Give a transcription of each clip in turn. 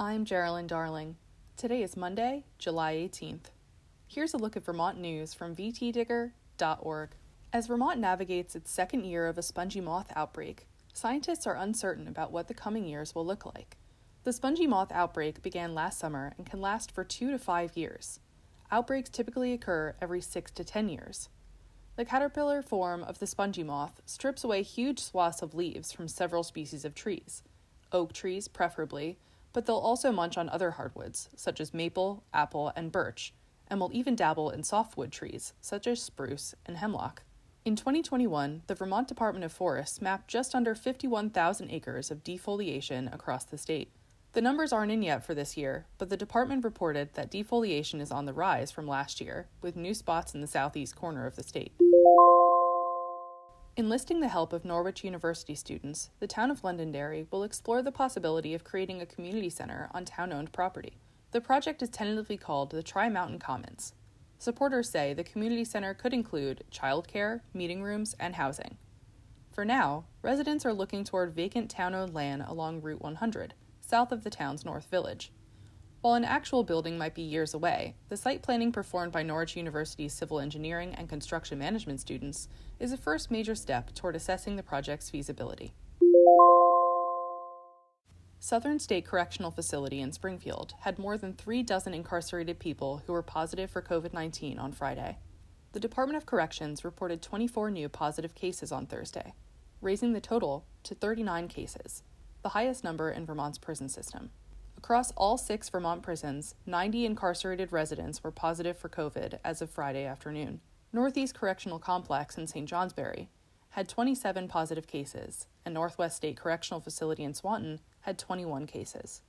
I'm Geraldine Darling. Today is Monday, July 18th. Here's a look at Vermont news from vtdigger.org. As Vermont navigates its second year of a spongy moth outbreak, scientists are uncertain about what the coming years will look like. The spongy moth outbreak began last summer and can last for two to five years. Outbreaks typically occur every six to ten years. The caterpillar form of the spongy moth strips away huge swaths of leaves from several species of trees, oak trees preferably, but they'll also munch on other hardwoods, such as maple, apple, and birch, and will even dabble in softwood trees, such as spruce and hemlock. In 2021, the Vermont Department of Forests mapped just under 51,000 acres of defoliation across the state. The numbers aren't in yet for this year, but the department reported that defoliation is on the rise from last year, with new spots in the southeast corner of the state. Enlisting the help of Norwich University students, the town of Londonderry will explore the possibility of creating a community center on town owned property. The project is tentatively called the Tri Mountain Commons. Supporters say the community center could include childcare, meeting rooms, and housing. For now, residents are looking toward vacant town owned land along Route 100, south of the town's North Village. While an actual building might be years away, the site planning performed by Norwich University's civil engineering and construction management students is a first major step toward assessing the project's feasibility. Southern State Correctional Facility in Springfield had more than three dozen incarcerated people who were positive for COVID 19 on Friday. The Department of Corrections reported 24 new positive cases on Thursday, raising the total to 39 cases, the highest number in Vermont's prison system. Across all six Vermont prisons, 90 incarcerated residents were positive for COVID as of Friday afternoon. Northeast Correctional Complex in St. Johnsbury had 27 positive cases, and Northwest State Correctional Facility in Swanton had 21 cases.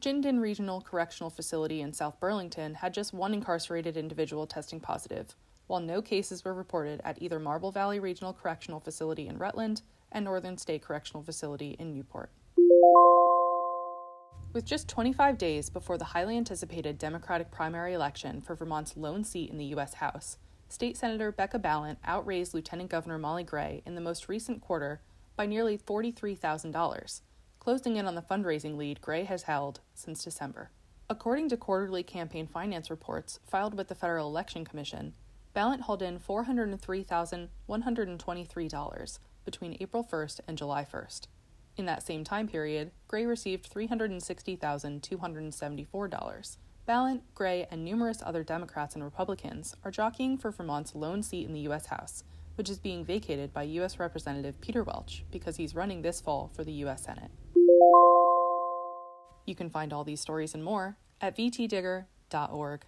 Chittenden Regional Correctional Facility in South Burlington had just one incarcerated individual testing positive, while no cases were reported at either Marble Valley Regional Correctional Facility in Rutland and Northern State Correctional Facility in Newport. With just 25 days before the highly anticipated Democratic primary election for Vermont's lone seat in the U.S. House, State Senator Becca Balint outraised Lieutenant Governor Molly Gray in the most recent quarter by nearly $43,000, closing in on the fundraising lead Gray has held since December. According to quarterly campaign finance reports filed with the Federal Election Commission, Balint hauled in $403,123 between April 1st and July 1st. In that same time period, Gray received $360,274. Balint, Gray, and numerous other Democrats and Republicans are jockeying for Vermont's lone seat in the U.S. House, which is being vacated by U.S. Representative Peter Welch because he's running this fall for the U.S. Senate. You can find all these stories and more at vtdigger.org.